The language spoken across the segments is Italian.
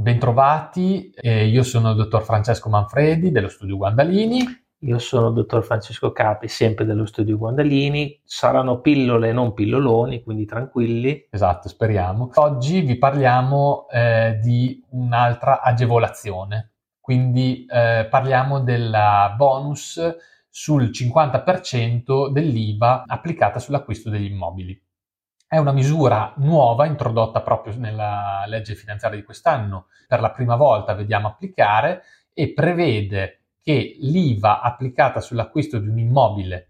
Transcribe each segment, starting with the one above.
Bentrovati, eh, io sono il dottor Francesco Manfredi dello studio Guandalini. Io sono il dottor Francesco Capi, sempre dello studio Guandalini. Saranno pillole, non pilloloni, quindi tranquilli. Esatto, speriamo. Oggi vi parliamo eh, di un'altra agevolazione, quindi eh, parliamo della bonus sul 50% dell'IVA applicata sull'acquisto degli immobili. È una misura nuova introdotta proprio nella legge finanziaria di quest'anno, per la prima volta vediamo applicare e prevede che l'IVA applicata sull'acquisto di un immobile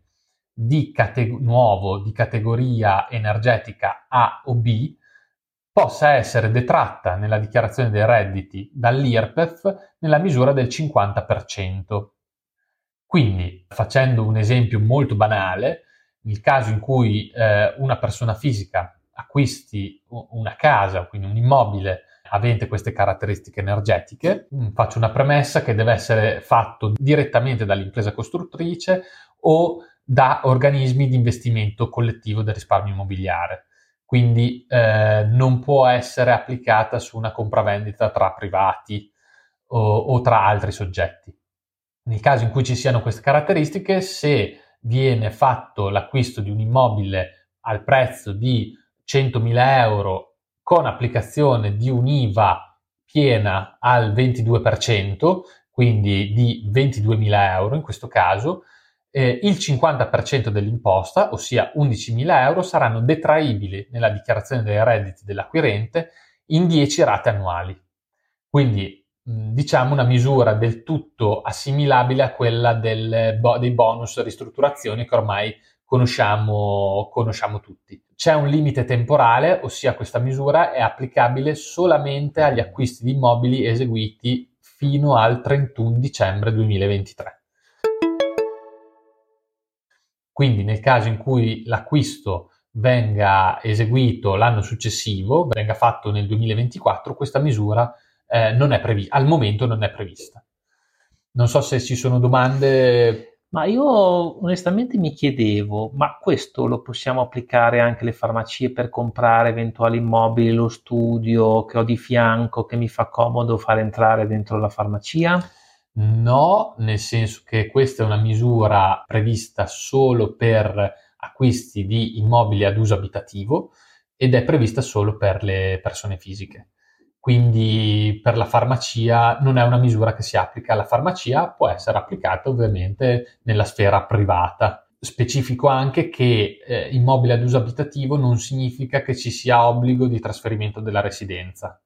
di cate- nuovo di categoria energetica A o B possa essere detratta nella dichiarazione dei redditi dall'IRPEF nella misura del 50%. Quindi, facendo un esempio molto banale, nel caso in cui eh, una persona fisica acquisti una casa, quindi un immobile avente queste caratteristiche energetiche, mm, faccio una premessa che deve essere fatto direttamente dall'impresa costruttrice o da organismi di investimento collettivo del risparmio immobiliare. Quindi eh, non può essere applicata su una compravendita tra privati o, o tra altri soggetti. Nel caso in cui ci siano queste caratteristiche, se viene fatto l'acquisto di un immobile al prezzo di 100.000 euro con applicazione di un'IVA piena al 22%, quindi di 22.000 euro in questo caso, eh, il 50% dell'imposta, ossia 11.000 euro, saranno detraibili nella dichiarazione dei redditi dell'acquirente in 10 rate annuali. Quindi diciamo una misura del tutto assimilabile a quella del, dei bonus ristrutturazioni che ormai conosciamo, conosciamo tutti. C'è un limite temporale, ossia questa misura è applicabile solamente agli acquisti di immobili eseguiti fino al 31 dicembre 2023. Quindi nel caso in cui l'acquisto venga eseguito l'anno successivo, venga fatto nel 2024, questa misura eh, non è prevista, al momento non è prevista. Non so se ci sono domande. Ma io onestamente mi chiedevo, ma questo lo possiamo applicare anche alle farmacie per comprare eventuali immobili, lo studio che ho di fianco, che mi fa comodo far entrare dentro la farmacia? No, nel senso che questa è una misura prevista solo per acquisti di immobili ad uso abitativo ed è prevista solo per le persone fisiche. Quindi per la farmacia non è una misura che si applica alla farmacia, può essere applicata ovviamente nella sfera privata. Specifico anche che eh, immobile ad uso abitativo non significa che ci sia obbligo di trasferimento della residenza.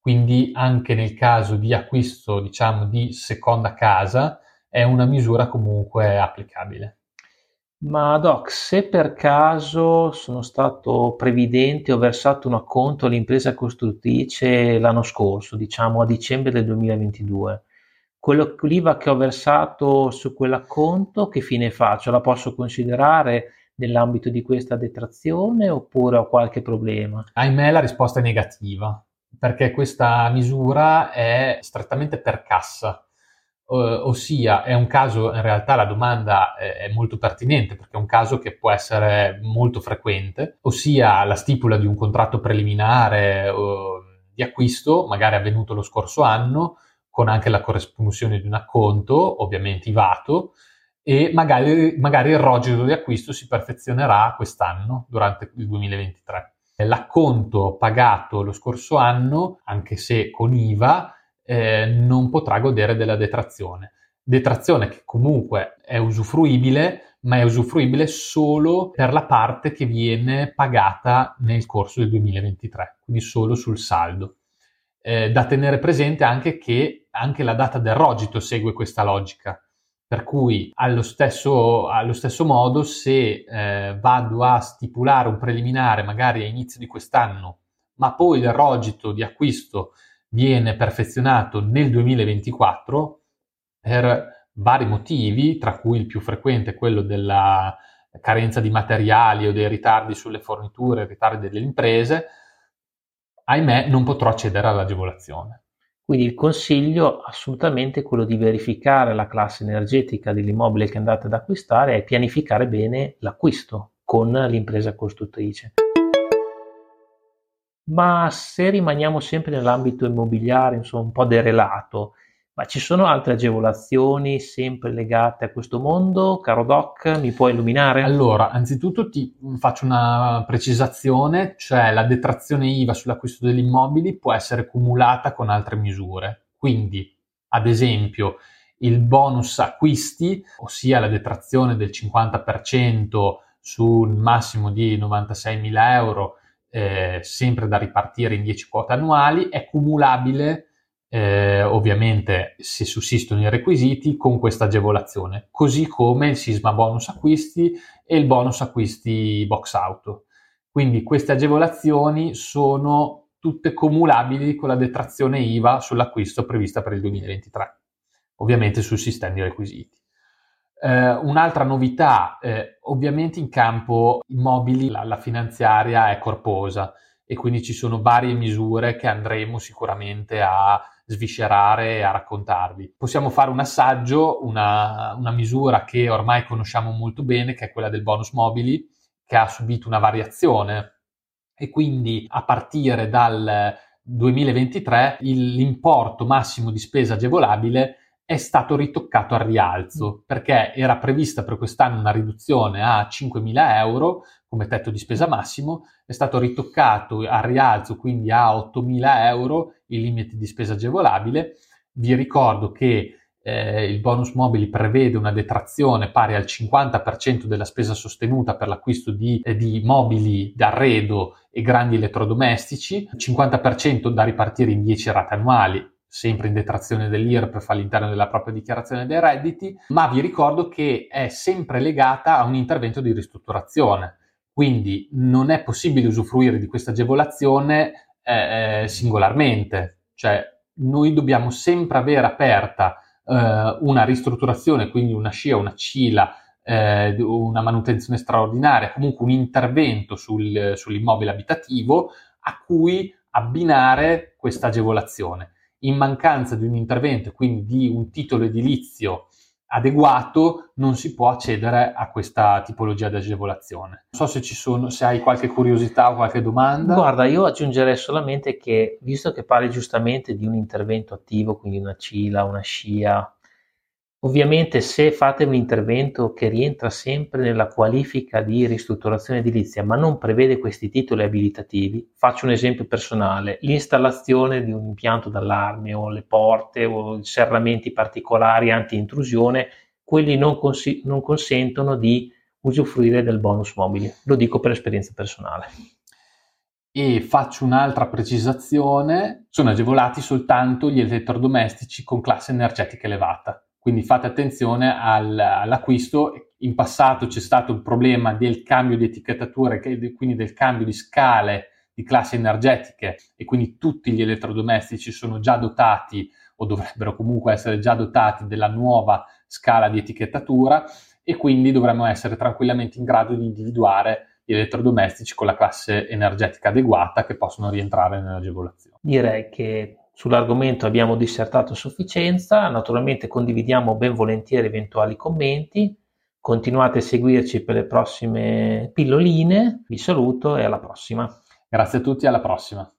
Quindi anche nel caso di acquisto, diciamo, di seconda casa, è una misura comunque applicabile. Ma Doc, se per caso sono stato previdente, ho versato un acconto all'impresa costruttrice l'anno scorso, diciamo a dicembre del 2022, quello, l'IVA che ho versato su quell'acconto, che fine faccio? La posso considerare nell'ambito di questa detrazione oppure ho qualche problema? Ahimè, la risposta è negativa, perché questa misura è strettamente per cassa ossia è un caso, in realtà la domanda è molto pertinente perché è un caso che può essere molto frequente, ossia la stipula di un contratto preliminare di acquisto, magari avvenuto lo scorso anno, con anche la corresponsione di un acconto, ovviamente IVATO, e magari, magari il rogito di acquisto si perfezionerà quest'anno, durante il 2023. L'acconto pagato lo scorso anno, anche se con IVA, eh, non potrà godere della detrazione. Detrazione che comunque è usufruibile, ma è usufruibile solo per la parte che viene pagata nel corso del 2023, quindi solo sul saldo. Eh, da tenere presente anche che anche la data del rogito segue questa logica, per cui allo stesso, allo stesso modo se eh, vado a stipulare un preliminare magari a inizio di quest'anno, ma poi il rogito di acquisto viene perfezionato nel 2024 per vari motivi, tra cui il più frequente è quello della carenza di materiali o dei ritardi sulle forniture, ritardi delle imprese, ahimè non potrò accedere all'agevolazione. Quindi il consiglio assolutamente è quello di verificare la classe energetica dell'immobile che andate ad acquistare e pianificare bene l'acquisto con l'impresa costruttrice. Ma se rimaniamo sempre nell'ambito immobiliare, insomma un po' derelato, ma ci sono altre agevolazioni sempre legate a questo mondo? Caro Doc, mi puoi illuminare? Allora, anzitutto ti faccio una precisazione, cioè la detrazione IVA sull'acquisto degli immobili può essere cumulata con altre misure. Quindi, ad esempio, il bonus acquisti, ossia la detrazione del 50% sul massimo di 96.000 euro, eh, sempre da ripartire in 10 quote annuali, è cumulabile eh, ovviamente se sussistono i requisiti con questa agevolazione, così come il sisma bonus acquisti e il bonus acquisti box auto. Quindi queste agevolazioni sono tutte cumulabili con la detrazione IVA sull'acquisto prevista per il 2023, ovviamente sussistendo i requisiti. Eh, un'altra novità, eh, ovviamente in campo immobili la, la finanziaria è corposa e quindi ci sono varie misure che andremo sicuramente a sviscerare e a raccontarvi. Possiamo fare un assaggio, una, una misura che ormai conosciamo molto bene, che è quella del bonus mobili, che ha subito una variazione e quindi a partire dal 2023 l'importo massimo di spesa agevolabile è stato ritoccato al rialzo perché era prevista per quest'anno una riduzione a 5.000 euro come tetto di spesa massimo, è stato ritoccato al rialzo quindi a 8.000 euro il limite di spesa agevolabile. Vi ricordo che eh, il bonus mobili prevede una detrazione pari al 50% della spesa sostenuta per l'acquisto di, eh, di mobili d'arredo e grandi elettrodomestici, 50% da ripartire in 10 rate annuali sempre in detrazione dell'IRPEF all'interno della propria dichiarazione dei redditi, ma vi ricordo che è sempre legata a un intervento di ristrutturazione. Quindi non è possibile usufruire di questa agevolazione eh, eh singolarmente, cioè noi dobbiamo sempre avere aperta eh, una ristrutturazione, quindi una scia, una cila, eh, una manutenzione straordinaria, comunque un intervento sul, sull'immobile abitativo a cui abbinare questa agevolazione in mancanza di un intervento, quindi di un titolo edilizio adeguato, non si può accedere a questa tipologia di agevolazione. Non so se ci sono, se hai qualche curiosità o qualche domanda. Guarda, io aggiungerei solamente che, visto che parli giustamente di un intervento attivo, quindi una CILA, una SCIA, Ovviamente se fate un intervento che rientra sempre nella qualifica di ristrutturazione edilizia, ma non prevede questi titoli abilitativi, faccio un esempio personale, l'installazione di un impianto d'allarme o le porte o serramenti particolari anti-intrusione, quelli non, cons- non consentono di usufruire del bonus mobile. Lo dico per esperienza personale. E faccio un'altra precisazione, sono agevolati soltanto gli elettrodomestici con classe energetica elevata quindi fate attenzione al, all'acquisto. In passato c'è stato il problema del cambio di etichettatura, quindi del cambio di scale di classi energetiche e quindi tutti gli elettrodomestici sono già dotati o dovrebbero comunque essere già dotati della nuova scala di etichettatura e quindi dovremmo essere tranquillamente in grado di individuare gli elettrodomestici con la classe energetica adeguata che possono rientrare nell'agevolazione. Direi che Sull'argomento abbiamo dissertato a sufficienza, naturalmente condividiamo ben volentieri eventuali commenti, continuate a seguirci per le prossime pilloline, vi saluto e alla prossima. Grazie a tutti, alla prossima.